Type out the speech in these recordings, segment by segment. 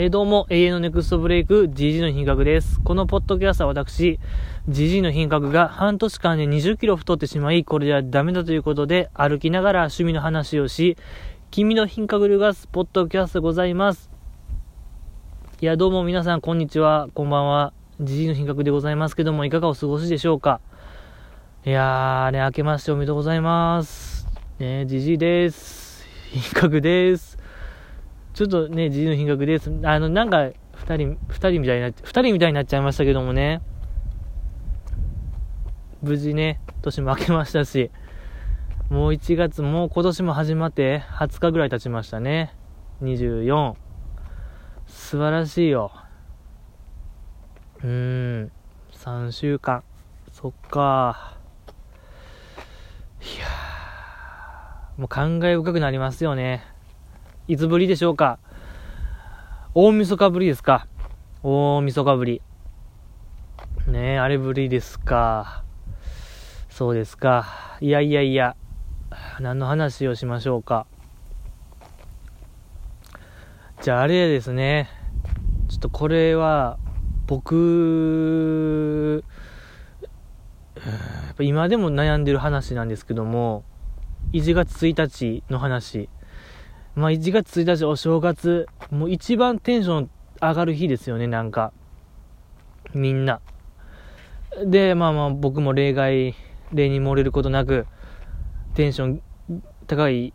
えーどうも、永遠のネクストブレイク、GG の品格です。このポッドキャストは私、GG の品格が半年間で20キロ太ってしまい、これではダメだということで、歩きながら趣味の話をし、君の品格流がスポッドキャストでございます。いや、どうも皆さん、こんにちは、こんばんは。GG の品格でございますけども、いかがお過ごしでしょうか？いやー、ね、明けましておめでとうございます。ね、GG です。品格です。ちょっとね、自由の品格です。あの、なんか、二人、二人みたいになっ、二人みたいになっちゃいましたけどもね。無事ね、年も明けましたし、もう1月、もう今年も始まって20日ぐらい経ちましたね。24。素晴らしいよ。うーん、3週間。そっか。いやー、もう感慨深くなりますよね。いつぶりでしょうか？大晦日ぶりですか？大晦日ぶり。ねえ、あれぶりですか？そうですか。いやいやいや、何の話をしましょうか？じゃああれですね。ちょっとこれは、僕、今でも悩んでる話なんですけども、1月1日の話。まあ1月1日お正月、もう一番テンション上がる日ですよね、なんか。みんな。で、まあまあ僕も例外、例に漏れることなく、テンション高い、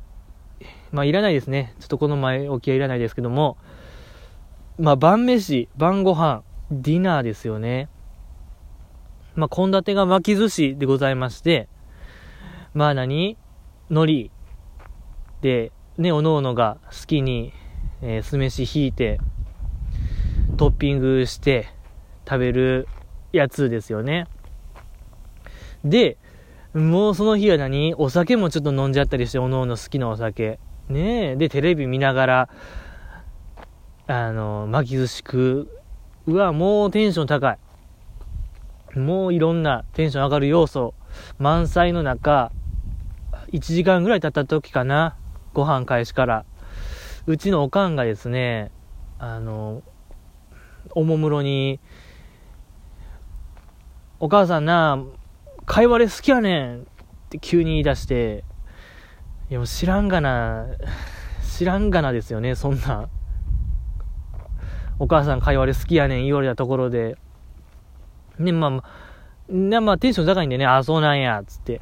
まあいらないですね。ちょっとこの前置きはいらないですけども、まあ晩飯、晩ご飯、ディナーですよね。まあ献立が巻き寿司でございまして、まあ何？海苔で、ね、おのおのが好きに、えー酢飯引いて、トッピングして食べるやつですよね。で、もうその日は何？お酒もちょっと飲んじゃったりして、おのおの好きなお酒。ねえ。で、テレビ見ながら、あの、巻き寿司食う。うわ、もうテンション高い。もういろんなテンション上がる要素満載の中、1時間ぐらい経った時かな。ご飯開始から。うちのおかんがですね、あの、おもむろに、お母さんな、貝割れ好きやねんって急に言い出して、いや知らんがな、知らんがなですよね、そんな。お母さん貝割れ好きやねん言われたところで。ね、まあまあ、テンション高いんでね、あ、そうなんや、つって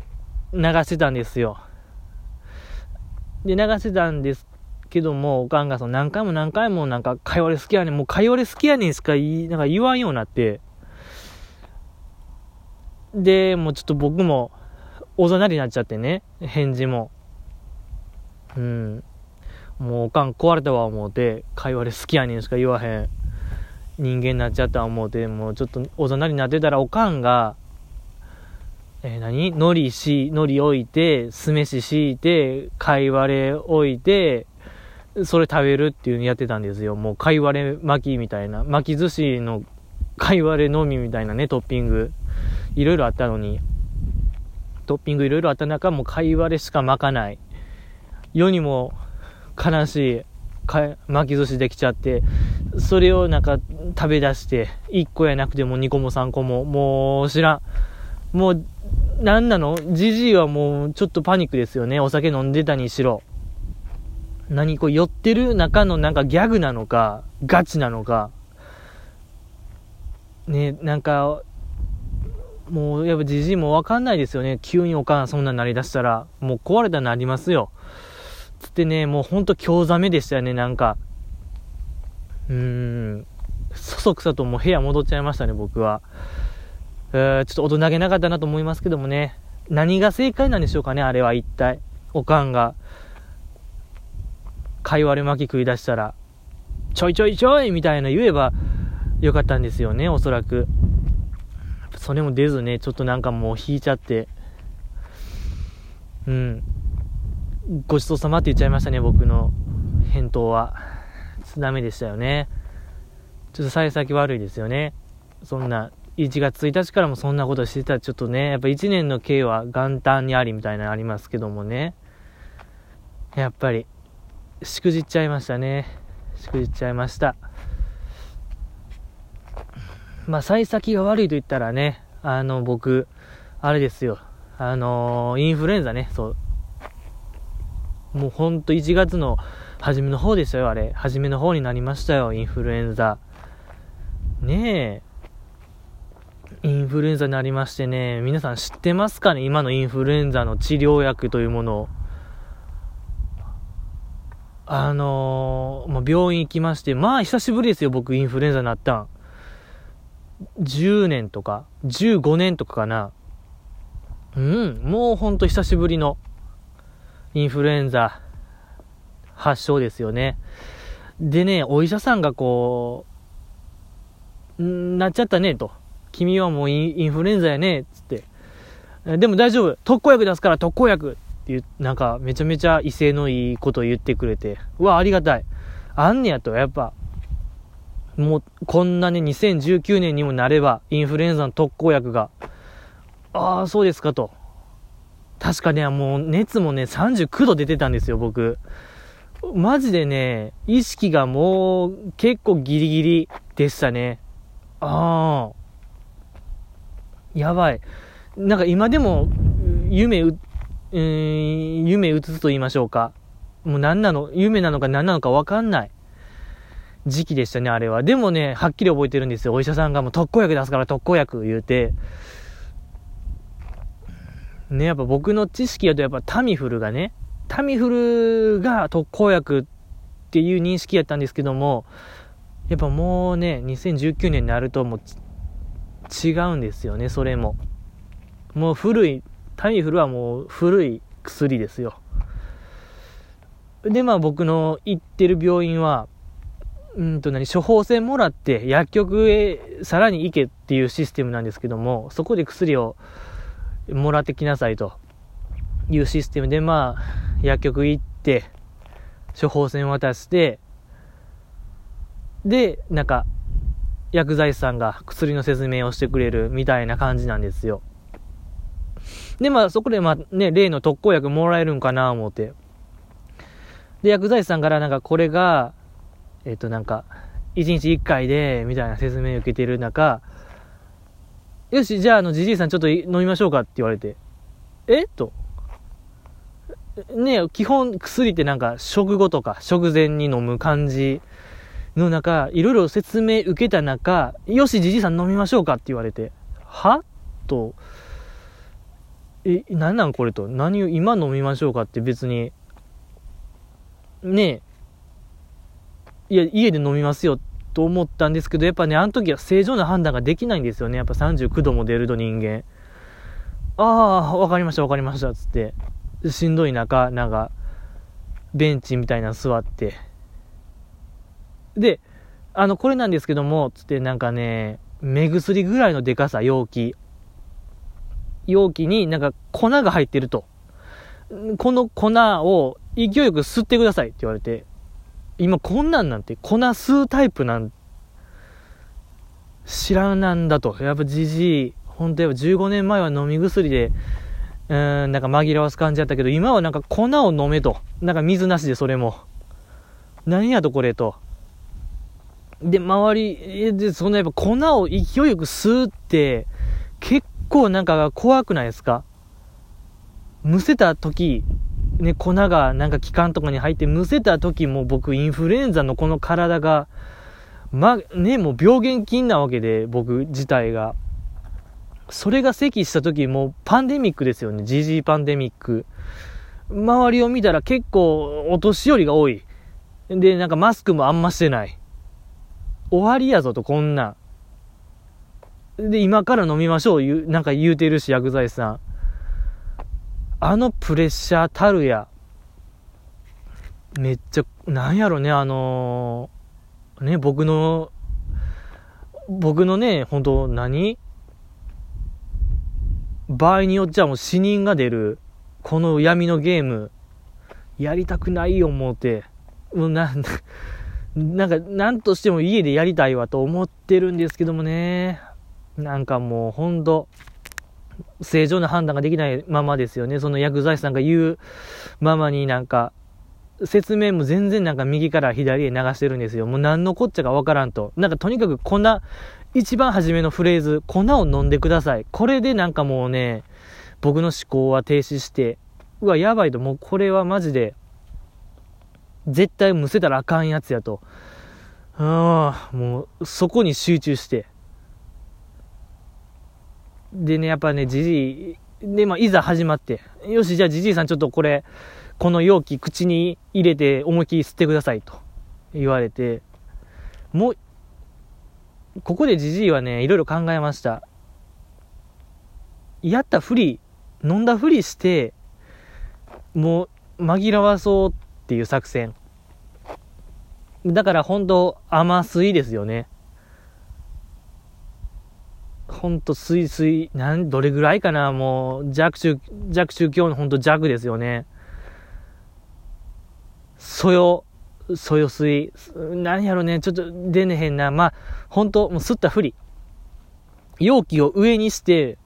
流してたんですよ。で、流してたんですけども、おかんがその何回も何回もなんか、かいわれ好きやねん、もうかいわれ好きやねんしか言い、なんか言わんようになって、で、もうちょっと僕も、おざなりになっちゃってね、返事も。うん。もうおかん壊れたわ思うて、かいわれ好きやねんしか言わへん人間になっちゃった思うて、もうちょっとおざなりになってたらおかんが、えー、何？海苔し、海苔置いて、酢飯敷いて、貝割れ置いて、それ食べるっていうのやってたんですよ。もう貝割れ巻きみたいな。巻き寿司の貝割れのみみたいなね、トッピング。いろいろあったのに。トッピングいろいろあった中、もう貝割れしか巻かない。世にも悲しい巻き寿司できちゃって、それをなんか食べ出して、1個やなくても2個も3個も、もう知らん。もう、なんなの？ジジイはもうちょっとパニックですよね。お酒飲んでたにしろ。何こう酔ってる？中のなんかギャグなのか、ガチなのか？ね、なんか、もうやっぱジジイもわかんないですよね。急におかんそんなになりだしたら。もう壊れたなりますよ。つってね、もうほんと興ざめでしたよね、なんか。うーん。そそくさともう部屋戻っちゃいましたね、僕は。えー、ちょっと大人げなかったなと思いますけどもね。何が正解なんでしょうかね、あれは一体。おかんが、貝割れ巻き食い出したら、ちょいちょいちょいみたいな言えばよかったんですよね、おそらく。それも出ずね、ちょっとなんかもう引いちゃって。うん。ごちそうさまって言っちゃいましたね、僕の返答は。ダメでしたよね。ちょっと幸先悪いですよね。そんな、1月1日からもそんなことしてたらちょっとね、やっぱ1年の計は元旦にありみたいなのありますけどもね。やっぱり、しくじっちゃいましたね。しくじっちゃいました。まあ、幸先が悪いと言ったらね、あの、僕、あれですよ。あのー、インフルエンザね、そう。もうほんと1月の初めの方でしたよ、あれ。初めの方になりましたよ、インフルエンザ。ねえ。インフルエンザになりましてね、皆さん知ってますかね？今のインフルエンザの治療薬というものを。あのー、まあ、病院行きまして、まあ久しぶりですよ、僕インフルエンザになったん。10年とか、15年とかかな。うん、もうほんと久しぶりのインフルエンザ発症ですよね。でね、お医者さんがこう、なっちゃったね、と。君はもうインフルエンザやね、つって。でも大丈夫。特効薬出すから特効薬っていう、なんかめちゃめちゃ威勢のいいことを言ってくれて。うわ、ありがたい。あんねやと、やっぱ。もう、こんなね、2019年にもなれば、インフルエンザの特効薬が、ああ、そうですかと。確かね、もう熱もね、39度出てたんですよ、僕。マジでね、意識がもう結構ギリギリでしたね。ああ。やばい。なんか今でも、夢う、えー、夢映すと言いましょうか。もう何なの、夢なのか何なのかわかんない時期でしたね、あれは。でもね、はっきり覚えてるんですよ。お医者さんがもう特効薬出すから特効薬言うて。ね、やっぱ僕の知識やとやっぱタミフルがね、タミフルが特効薬っていう認識やったんですけども、やっぱもうね、2019年になるともう違うんですよね、それも。もう古い、タミフルはもう古い薬ですよ。で、まあ僕の行ってる病院は、うんと何、処方箋もらって薬局へさらに行けっていうシステムなんですけども、そこで薬をもらってきなさいというシステムで、まあ、薬局行って、処方箋渡して、で、なんか、薬剤師さんが薬の説明をしてくれるみたいな感じなんですよ。で、まあ、そこで、まあね、例の特効薬もらえるんかな思って。で、薬剤師さんからなんかこれが、えっ、となんか、1日1回で、みたいな説明を受けてる中、よし、じゃあ、あの、じじいさんちょっと飲みましょうかって言われて、え？と。ね基本薬ってなんか食後とか食前に飲む感じの中、いろいろ説明受けた中、よし、じじさん飲みましょうかって言われて、は？と、え、なんなんこれと？何を今飲みましょうかって別に、ねえ、いや、家で飲みますよと思ったんですけど、やっぱね、あの時は正常な判断ができないんですよね。やっぱ39度も出ると人間。ああ、わかりました、わかりました、つって。しんどい中、なんか、ベンチみたいなの座って。で、あの、これなんですけども、つってなんかね、目薬ぐらいのでかさ、容器。容器になんか粉が入ってると。この粉を勢いよく吸ってくださいって言われて、今こんなんなんて粉吸うタイプなん知らなんだと。やっぱじじい、本当やっぱ15年前は飲み薬で、うん、なんか紛らわす感じだったけど、今はなんか粉を飲めと。なんか水なしでそれも。何やとこれと。で、周りで、そのやっぱ粉を勢いよく吸うって、結構なんか怖くないですか？むせた時、ね、粉がなんか気管とかに入ってむせた時も僕インフルエンザのこの体が、ま、ね、もう病原菌なわけで、僕自体が。それが咳した時もパンデミックですよね。GG パンデミック。周りを見たら結構お年寄りが多い。で、なんかマスクもあんましてない。終わりやぞと、こんな。で、今から飲みましょう、言う、なんか言うてるし、薬剤師さん。あのプレッシャーたるや、めっちゃ、なんやろね、あのー、ね、僕の、僕のね、本当何？場合によっちゃもう死人が出る、この闇のゲーム、やりたくない、思うて。もうな、なんか、なんとしても家でやりたいわと思ってるんですけどもね。なんかもう、ほんと、正常な判断ができないままですよね。その薬剤師さんが言うままになんか、説明も全然なんか右から左へ流してるんですよ。もう何のこっちゃかわからんと。なんかとにかく粉、一番初めのフレーズ、粉を飲んでください。これでなんかもうね、僕の思考は停止して、うわ、やばいと、もうこれはマジで、絶対むせたらあかんやつやと。ああ、もう、そこに集中して。でね、やっぱね、じじい、で、まあ、いざ始まって、よし、じゃあじじいさんちょっとこれ、この容器口に入れて思いっきり吸ってくださいと言われて、もう、ここでじじいはね、いろいろ考えました。やったふり、飲んだふりして、もう紛らわそうっていう作戦。だから本当甘水ですよね。ほんと水水、なん、どれぐらいかなもう弱中、弱中強のほんと弱ですよね。そよ、そよ水。何やろね、ちょっと出ねへんな。まあ、ほんと、もう吸ったふり。容器を上にして、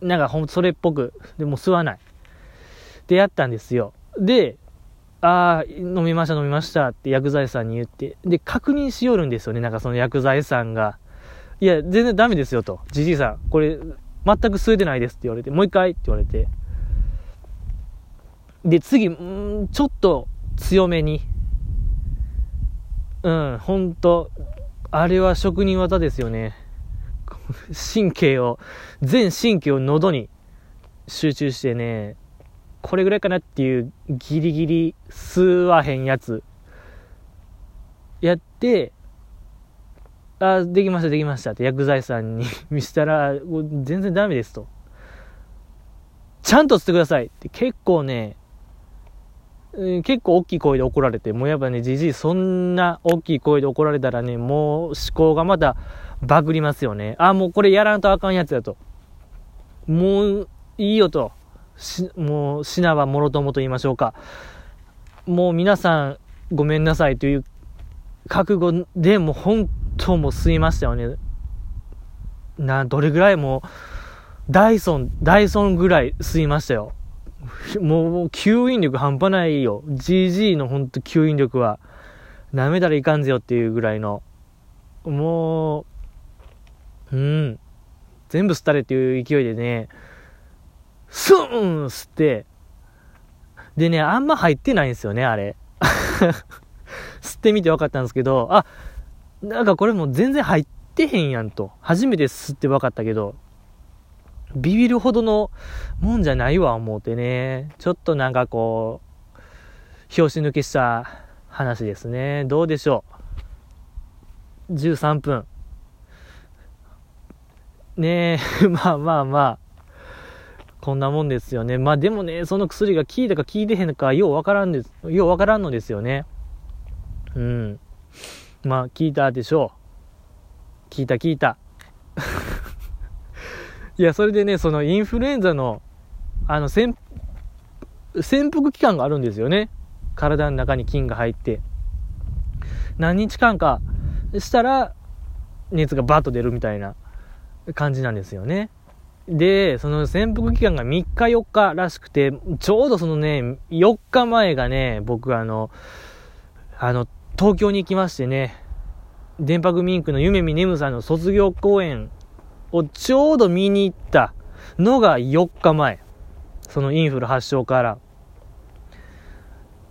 なんかほんとそれっぽく、でも吸わない。でやったんですよ。で、ああ、飲みました飲みましたって薬剤師さんに言って、で、確認しよるんですよね、なんかその薬剤師さんが。いや、全然ダメですよと。じじいさん、これ、全く吸えてないですって言われて、もう一回って言われて。で、次、んちょっと強めに。うん、ほんと、あれは職人技ですよね。神経を、全神経を喉に集中してね、これぐらいかなっていうギリギリ吸わへんやつやって、あ、できました、できましたって薬剤さんに 見せたら、全然ダメですと。ちゃんと吸ってくださいって結構ね、結構大きい声で怒られて、もうやっぱね、じじいそんな大きい声で怒られたらね、もう思考がまたバグりますよね。あ、もうこれやらんとあかんやつやと。もういいよと。し、もう、品はもろともと言いましょうか。もう皆さん、ごめんなさいという覚悟でもう本当もう吸いましたよね。な、どれぐらいもう、ダイソン、ダイソンぐらい吸いましたよ。もう、吸引力半端ないよ。GG のほんと吸引力は、舐めたらいかんぜよっていうぐらいの。もう、うん。全部吸ったれっていう勢いでね、スーン吸って、でね、あんま入ってないんですよね、あれ。吸ってみて分かったんですけど、あ、なんかこれもう全然入ってへんやんと。初めて吸って分かったけど、ビビるほどのもんじゃないわ、思うてね。ちょっとなんかこう、拍子抜けした話ですね。どうでしょう。13分。ねえ、まあまあまあ。こんなもんですよね。まあでもね、その薬が効いたか効いてへんか、ようわからんです、ようわからんのですよね。うん。まあ、聞いたでしょう。聞いた聞いた。いや、それでね、そのインフルエンザの、あの、潜、潜伏期間があるんですよね。体の中に菌が入って。何日間かしたら、熱がバッと出るみたいな感じなんですよね。で、その潜伏期間が3日4日らしくて、ちょうどそのね、4日前がね、僕あの、あの、東京に行きましてね、電波組インクの夢見ねむさんの卒業公演をちょうど見に行ったのが4日前。そのインフル発症から。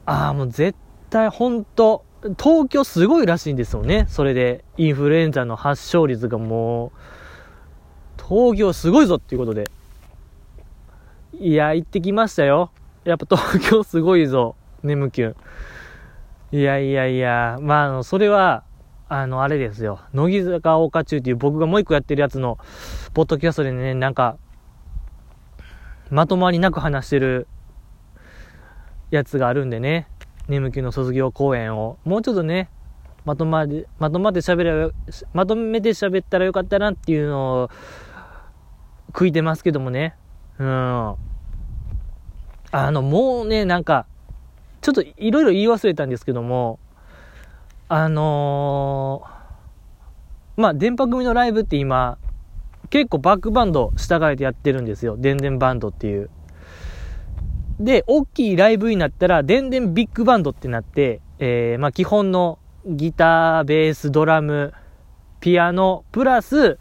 ああ、もう絶対本当東京すごいらしいんですよね。それで、インフルエンザの発症率がもう、東京すごいぞっていうことで。いや、行ってきましたよ。やっぱ東京すごいぞ。眠キュン。いやいやいや、まあ、あの、それは、あの、あれですよ。乃木坂大岡中っていう僕がもう一個やってるやつの、ポッドキャストでね、なんか、まとまりなく話してるやつがあるんでね。眠気の卒業公演を。もうちょっとね、まとまり、まとまって喋れば、まとめて喋ったらよかったなっていうのを、食いてますけどもね。うん。あの、もうね、なんか、ちょっといろいろ言い忘れたんですけども、あのー、まあ、電波組のライブって今、結構バックバンド従えてやってるんですよ。電電バンドっていう。で、大きいライブになったら、でんでんビッグバンドってなって、えー、まあ基本のギター、ベース、ドラム、ピアノ、プラス、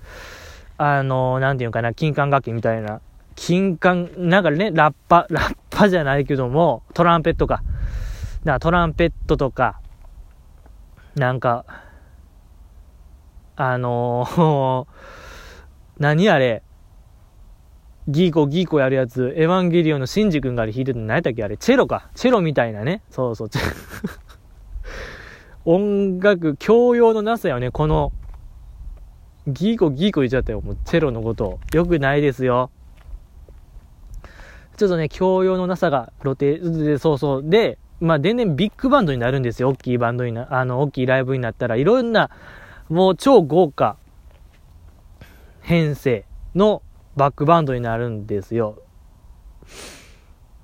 あの、なんていうかな、金管楽器みたいな、金管、なんかね、ラッパ、ラッパじゃないけども、トランペットか。だからトランペットとか、なんか、あの、何あれ、ギーコギーコやるやつ、エヴァンゲリオンのシンジ君があれ弾いてたの何やったっけあれ、チェロか。チェロみたいなね。そうそう、音楽、教養のなさよね、この、ギーコギーコ言っちゃったよ、もうチェロのこと。よくないですよ。ちょっとね、教養のなさが露呈、で、そうそう。で、まあ、全然ビッグバンドになるんですよ。大きいバンドにな、あの、大きいライブになったら、いろんな、もう超豪華、編成のバックバンドになるんですよ。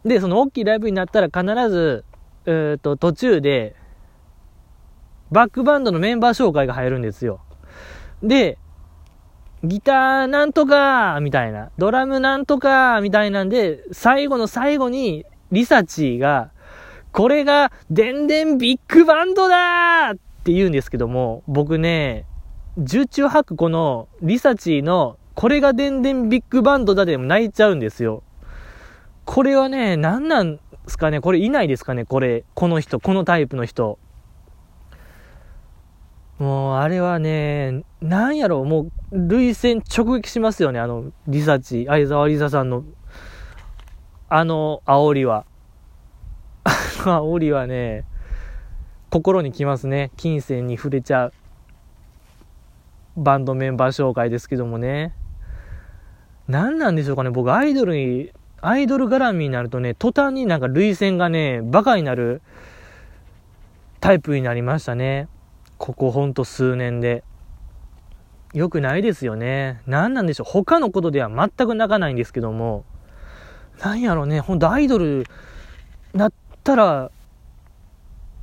で、その大きいライブになったら必ず、えっ、ー、と、途中で、バックバンドのメンバー紹介が入るんですよ。で、ギターなんとかみたいな、ドラムなんとかみたいなんで、最後の最後に、リサチーが、これが、でんでんビッグバンドだって言うんですけども、僕ね、十中八九この、リサチーの、これがでんでんビッグバンドだでも泣いちゃうんですよ。これはね、何なんすかね？これいないですかね？これ、この人、このタイプの人。もう、あれはね、なんやろ、もう、類線直撃しますよね、あの、リサチ、相沢リサさんの、あの、煽りは。あ の煽りはね、心にきますね。金銭に触れちゃう。バンドメンバー紹介ですけどもね。何なんでしょうかね、僕、アイドルに、アイドル絡みになるとね、途端になんか類線がね、バカになるタイプになりましたね。ここほんと数年で。良くないですよね。何なんでしょう。他のことでは全く泣かないんですけども、なんやろね、ほんとアイドルなったら、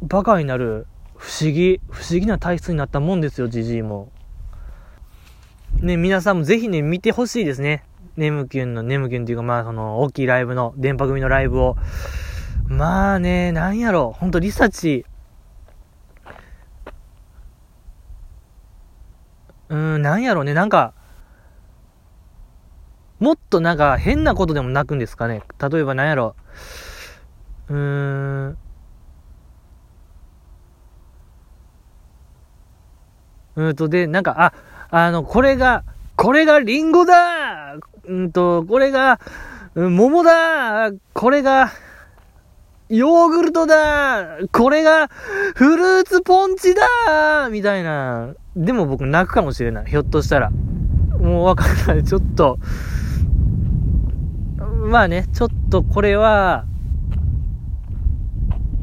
バカになる不思議、不思議な体質になったもんですよ、じじいも。ね、皆さんもぜひね、見てほしいですね。ネムキュンの、ネムキュンっていうか、まあ、その、大きいライブの、電波組のライブを。まあね、なんやろ、ほんとリサチ、うん、なんやろうね、なんか、もっとなんか変なことでも泣くんですかね。例えばなんやろ。うーん。うんと、で、なんか、あ、あの、これが、これがリンゴだうんと、これが、桃だこれが、ヨーグルトだこれが、フルーツポンチだみたいな。でも僕泣くかもしれない。ひょっとしたら。もうわかんない。ちょっと、まあね、ちょっとこれは、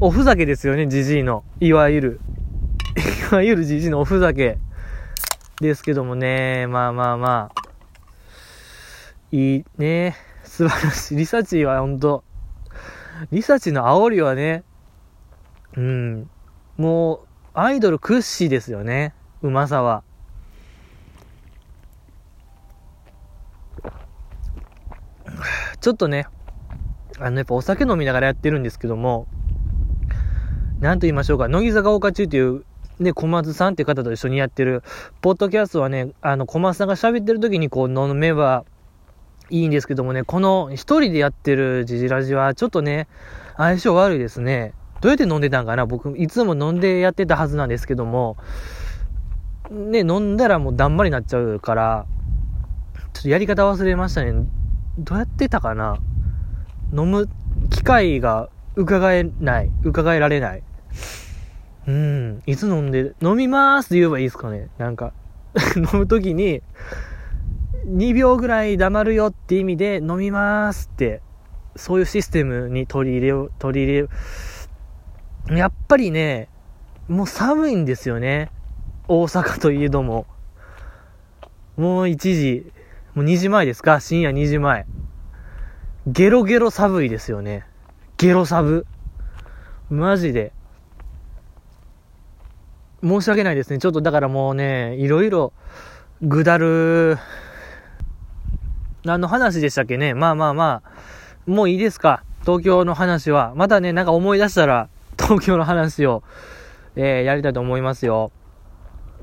おふざけですよね、じじいの。いわゆる。いわゆるじじいのおふざけ。ですけどもね、まあまあまあ。いいね。素晴らしい。リサチはほんと、リサチの煽りはね、うん、もう、アイドル屈指ですよね。うまさは。ちょっとね、あの、やっぱお酒飲みながらやってるんですけども、なんと言いましょうか、乃木坂岡中という、ね、小松さんって方と一緒にやってる、ポッドキャストはね、あの、小松さんが喋ってる時にこう飲めばいいんですけどもね、この一人でやってるジジラジはちょっとね、相性悪いですね。どうやって飲んでたんかな？僕、いつも飲んでやってたはずなんですけども、ね、飲んだらもうだんまりになっちゃうから、ちょっとやり方忘れましたね。どうやってたかな？飲む機会が伺えない。伺えられない。うん。いつ飲んで、飲みまーすって言えばいいですかね？なんか 飲むときに、2秒ぐらい黙るよって意味で飲みますって、そういうシステムに取り入れよう、取り入れよう。やっぱりね、もう寒いんですよね。大阪といえども。もう1時、もう2時前ですか？深夜2時前。ゲロゲロ寒いですよね。ゲロ寒。マジで。申し訳ないですね。ちょっとだからもうね、いろいろ、ぐだる、何の話でしたっけね。まあまあまあ、もういいですか。東京の話は。またね、なんか思い出したら、東京の話を、えー、やりたいと思いますよ。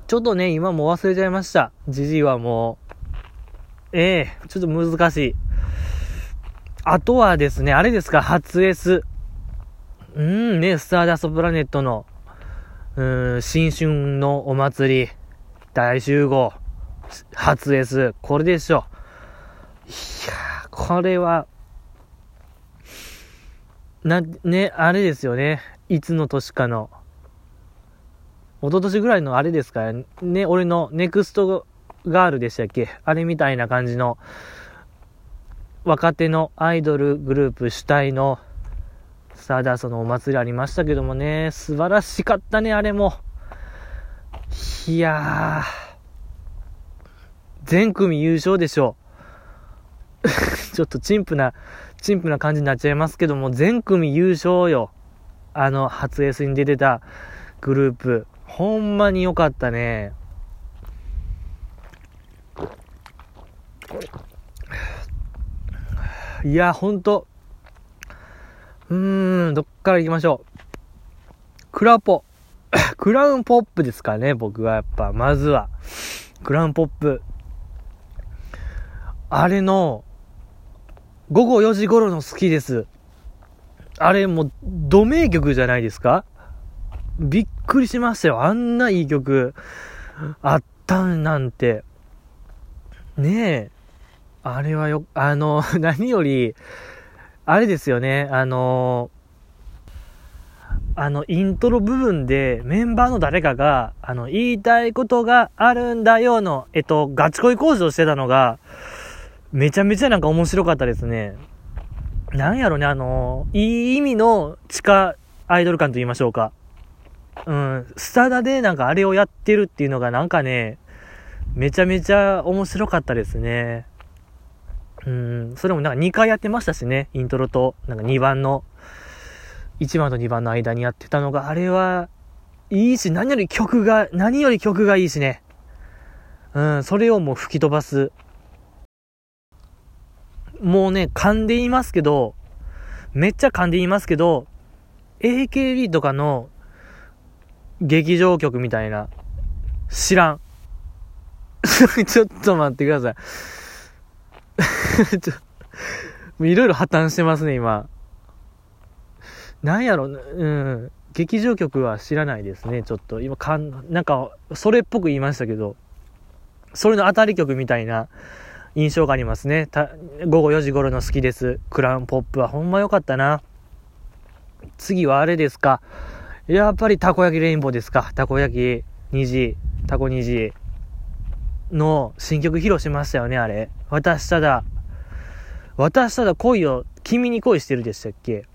ちょっとね、今も忘れちゃいました。じじいはもう。ええー、ちょっと難しい。あとはですね、あれですか、初 S。うん、ね、スターダストプラネットの、うん、新春のお祭り、大集合、初 S、これでしょ。いいやー、これは、な、ね、あれですよね。いつの年かの。一昨年ぐらいのあれですからね、俺のネクストガールでしたっけ？あれみたいな感じの、若手のアイドルグループ主体のスターダースのお祭りありましたけどもね、素晴らしかったね、あれも。いやー、全組優勝でしょう。ちょっと陳腐な、陳腐な感じになっちゃいますけども、全組優勝よ。あの、初 S に出てたグループ。ほんまに良かったね。いや、ほんと。うーん、どっから行きましょう。クラポ。クラウンポップですかね、僕はやっぱ、まずは。クラウンポップ。あれの、午後4時頃の好きです。あれもう、ド名曲じゃないですか？びっくりしましたよ。あんないい曲、あったんなんて。ねえ。あれはよ、あの、何より、あれですよね、あの、あの、イントロ部分でメンバーの誰かが、あの、言いたいことがあるんだよの、えっと、ガチ恋工事をしてたのが、めちゃめちゃなんか面白かったですね。なんやろね、あの、いい意味の地下アイドル感と言いましょうか。うん、スタダでなんかあれをやってるっていうのがなんかね、めちゃめちゃ面白かったですね。うん、それもなんか2回やってましたしね、イントロと、なんか2番の、1番と2番の間にやってたのが、あれは、いいし、何より曲が、何より曲がいいしね。うん、それをもう吹き飛ばす。もうね、噛んでいますけど、めっちゃ噛んでいますけど、AKB とかの劇場曲みたいな、知らん。ちょっと待ってください。ちょ、いろいろ破綻してますね、今。なんやろ、うん。劇場曲は知らないですね、ちょっと。今、かん、なんか、それっぽく言いましたけど、それの当たり曲みたいな印象がありますね。た午後4時頃の好きです。クラウンポップはほんま良かったな。次はあれですか。やっぱりたこ焼きレインボーですか。たこ焼き虹、たこ虹の新曲披露しましたよね、あれ。私ただ、私ただ恋を、君に恋してるでしたっけ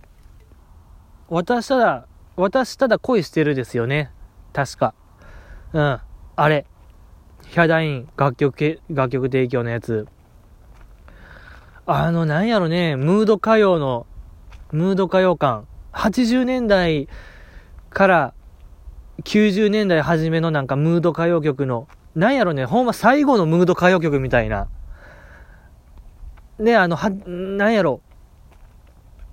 私ただ、私ただ恋してるですよね。確か。うん。あれ。ヒャダイン楽曲、楽曲提供のやつ。あの、なんやろね、ムード歌謡の、ムード歌謡感。80年代から90年代初めのなんかムード歌謡曲のなんやろね、ほんま最後のムード歌謡曲みたいな。ね、あの、は、なんやろ。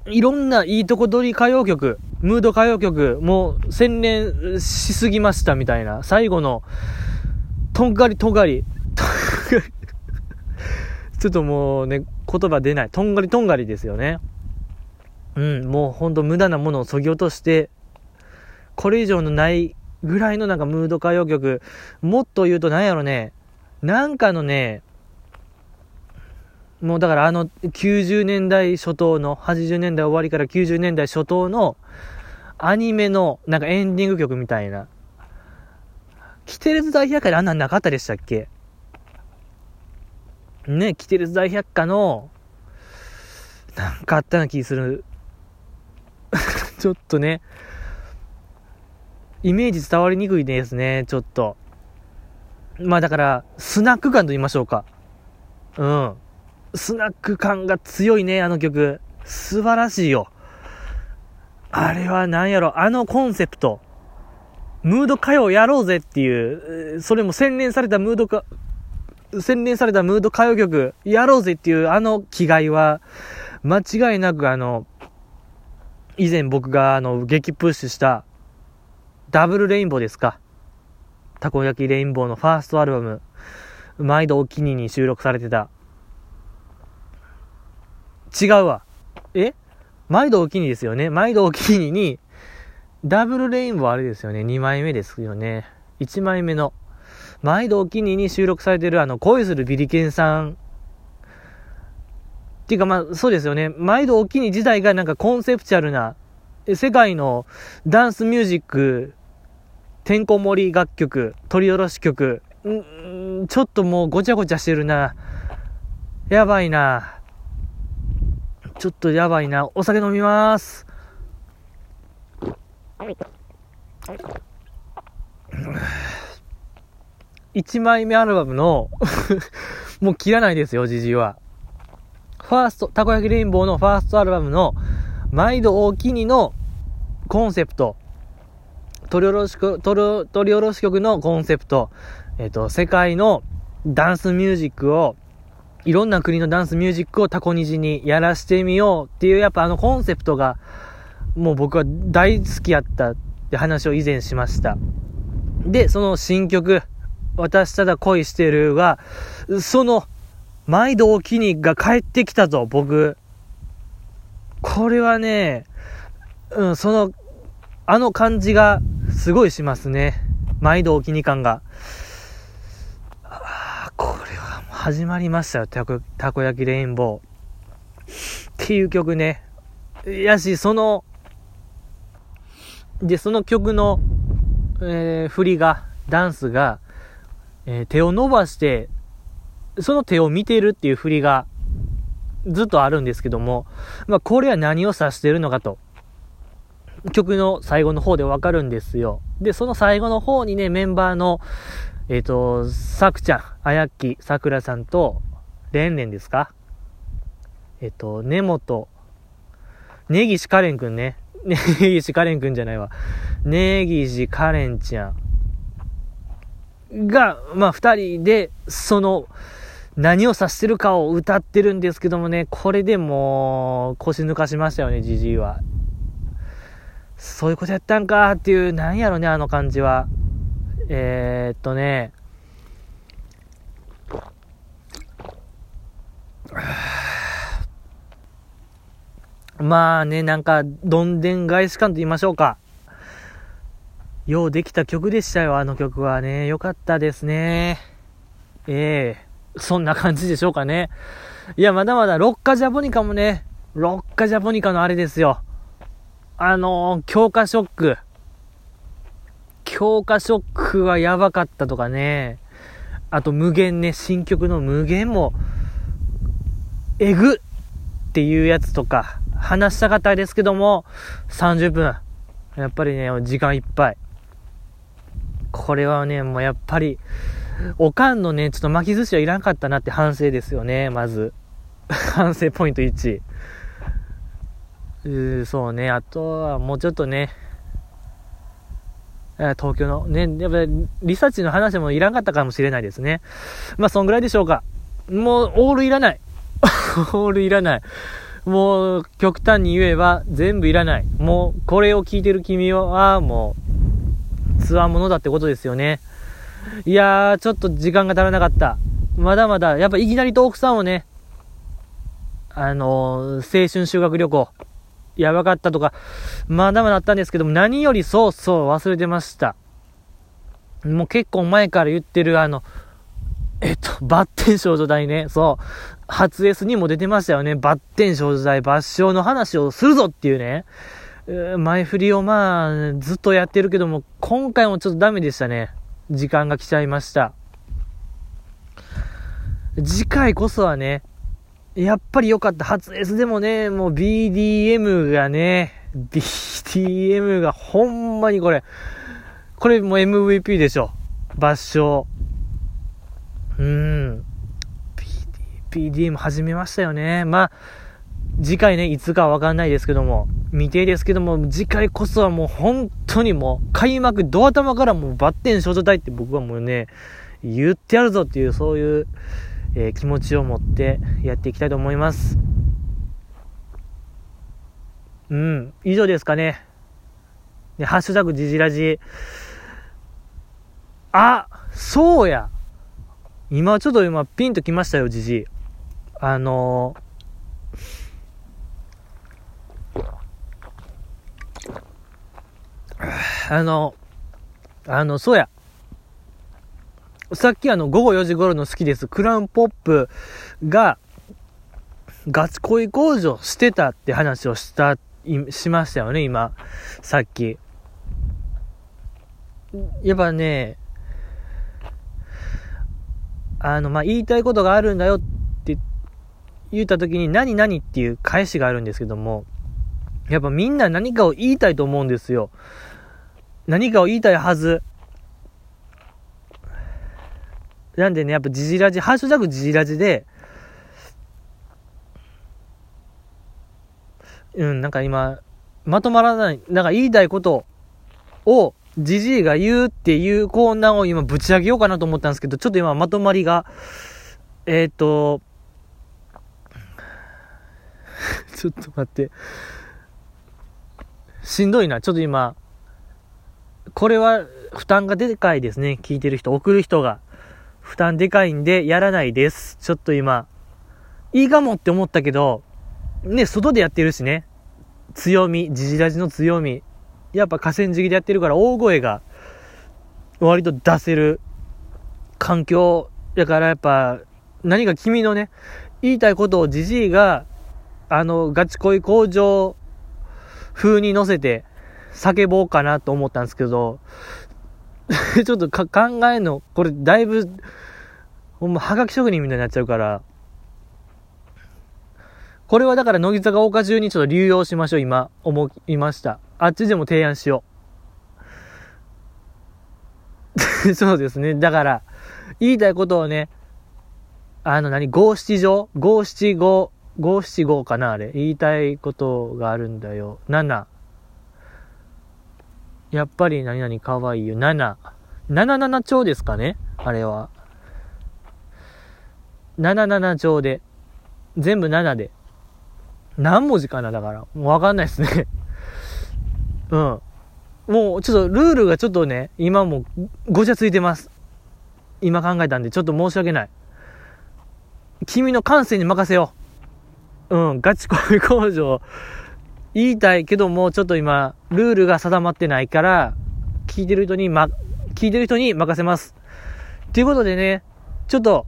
いろんないいとこ取り歌謡曲、ムード歌謡曲、もう洗練しすぎましたみたいな。最後の、とんがりとんがり。ちょっともうね、言葉出ない。とんがりとんがりですよね。うん、もうほんと無駄なものを削ぎ落として、これ以上のないぐらいのなんかムード歌謡曲、もっと言うと何やろね、なんかのね、もうだからあの90年代初頭の、80年代終わりから90年代初頭のアニメのなんかエンディング曲みたいな。キテレツ大百科であんなんなかったでしたっけ？ね、キテレツ大百科の、なんかあったような気する。ちょっとね、イメージ伝わりにくいですね、ちょっと。まあだから、スナック感と言いましょうか。うん。スナック感が強いね、あの曲。素晴らしいよ。あれは何やろ、あのコンセプト。ムード歌謡やろうぜっていう、それも洗練されたムードか、洗練されたムード歌謡曲やろうぜっていうあの気概は、間違いなくあの、以前僕があの、激プッシュしたダブルレインボーですか。たこ焼きレインボーのファーストアルバム、毎度お気にに収録されてた。違うわ。え？毎度お気にですよね。毎度お気にに、ダブルレインボーあれですよね。2枚目ですよね。1枚目の。毎度お気に入りに収録されてるあの、恋するビリケンさん。っていうかまあ、そうですよね。毎度お気に入り自体がなんかコンセプチャルな、世界のダンスミュージック、てんこ盛り楽曲、取り下ろし曲、んちょっともうごちゃごちゃしてるな。やばいな。ちょっとやばいな。お酒飲みます。1枚目アルバムの もう切らないですよ、じじいは。ファースト、たこ焼きレインボーのファーストアルバムの、毎度大きにのコンセプト、取り下ろし取り下ろし曲のコンセプト、えっ、ー、と、世界のダンスミュージックを、いろんな国のダンスミュージックをタコニジにやらしてみようっていう、やっぱあのコンセプトが、もう僕は大好きやったって話を以前しました。で、その新曲、私ただ恋してるが、その、毎度お気にが帰ってきたぞ、僕。これはね、うん、その、あの感じがすごいしますね。毎度お気に感が。ああ、これはもう始まりましたよ、たこたこ焼きレインボー。っていう曲ね。やし、その、で、その曲の、えー、振りが、ダンスが、えー、手を伸ばして、その手を見てるっていう振りが、ずっとあるんですけども、まあ、これは何を指してるのかと、曲の最後の方でわかるんですよ。で、その最後の方にね、メンバーの、えっ、ー、と、さくちゃん、あやっき、さくらさんと、れんれんですか？えっ、ー、と、根本、根岸かれんくんね。ねぎしカレンくんじゃないわ。ねぎしカレンちゃんが、まあ、二人で、その、何を指してるかを歌ってるんですけどもね、これでもう、腰抜かしましたよね、じじいは。そういうことやったんかっていう、なんやろね、あの感じは。えー、っとね、まあね、なんか、どんでん返し感と言いましょうか。ようできた曲でしたよ、あの曲はね。よかったですね。ええー、そんな感じでしょうかね。いや、まだまだ、ロッカジャポニカもね、ロッカジャポニカのあれですよ。あのー、強化ショック。強化ショックはやばかったとかね。あと、無限ね、新曲の無限も、えぐっていうやつとか、話したかったですけども、30分。やっぱりね、時間いっぱい。これはね、もうやっぱり、おかんのね、ちょっと巻き寿司はいらんかったなって反省ですよね、まず。反省ポイント1。うーそうね、あとはもうちょっとね、東京の、ね、やっぱりリサーチの話もいらんかったかもしれないですね。まあ、そんぐらいでしょうか。もう、オールいらない。オールいらない。もう、極端に言えば、全部いらない。もう、これを聞いてる君は、もう、つわものだってことですよね。いやー、ちょっと時間が足らなかった。まだまだ、やっぱいきなりと奥さんをね、あのー、青春修学旅行、やばかったとか、まだまだあったんですけども、何よりそうそう忘れてました。もう結構前から言ってるあの、えっと、バッテン少女大ね。そう。初 S にも出てましたよね。バッテン少女大抜笑の話をするぞっていうね。前振りをまあ、ずっとやってるけども、今回もちょっとダメでしたね。時間が来ちゃいました。次回こそはね、やっぱり良かった。初 S でもね、もう BDM がね、BDM がほんまにこれ、これも MVP でしょ。抜笑。うん。PDM 始めましたよね。まあ、次回ね、いつかわかんないですけども、未定ですけども、次回こそはもう本当にもう、開幕、ドア玉からもうバッテン少女隊って僕はもうね、言ってやるぞっていう、そういう、えー、気持ちを持ってやっていきたいと思います。うん、以上ですかね。で、ハッシュタグジジラジ。あ、そうや。今ちょっと今ピンときましたよ、ジジ。あの、あの、あの、そうや。さっきあの、午後4時頃の好きです。クラウンポップが、ガチ恋工場してたって話をした、しましたよね、今。さっき。やっぱね、あの、まあ、言いたいことがあるんだよって言った時に、何々っていう返しがあるんですけども、やっぱみんな何かを言いたいと思うんですよ。何かを言いたいはず。なんでね、やっぱジジラジ、ハッシュタグジジラジで、うん、なんか今、まとまらない、なんか言いたいことを、ジジイが言うっていうコーナーを今ぶち上げようかなと思ったんですけど、ちょっと今まとまりが、えっ、ー、と、ちょっと待って。しんどいな。ちょっと今、これは負担がでかいですね。聞いてる人、送る人が。負担でかいんで、やらないです。ちょっと今、いいかもって思ったけど、ね、外でやってるしね。強み、ジジラジの強み。やっぱ河川敷でやってるから大声が割と出せる環境だからやっぱ何か君のね、言いたいことをじじいが、あの、ガチ恋工場風に乗せて叫ぼうかなと思ったんですけど、ちょっと考えの、これだいぶ、ほんま、はがき職人みたいになっちゃうから、これはだから乃木坂岡中にちょっと流用しましょう、今、思いました。あっちでも提案しよう。そうですね。だから、言いたいことをね、あの何、五七条？五七五、五七五かなあれ。言いたいことがあるんだよ。七。やっぱり何々かわいいよ。七。七七丁ですかねあれは。七七丁で。全部7で。何文字かなだから。もうわかんないですね。うん。もうちょっとルールがちょっとね、今もごちゃついてます。今考えたんで、ちょっと申し訳ない。君の感性に任せよう。うん、ガチ恋工場。言いたいけども、ちょっと今、ルールが定まってないから、聞いてる人にま、聞いてる人に任せます。ということでね、ちょっと、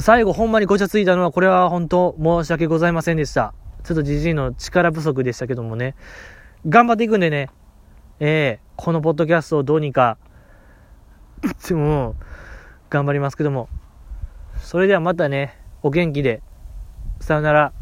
最後ほんまにごちゃついたのは、これは本当申し訳ございませんでした。ちょっとじじいの力不足でしたけどもね。頑張っていくんでね。ええー、このポッドキャストをどうにか、で も、頑張りますけども。それではまたね、お元気で。さよなら。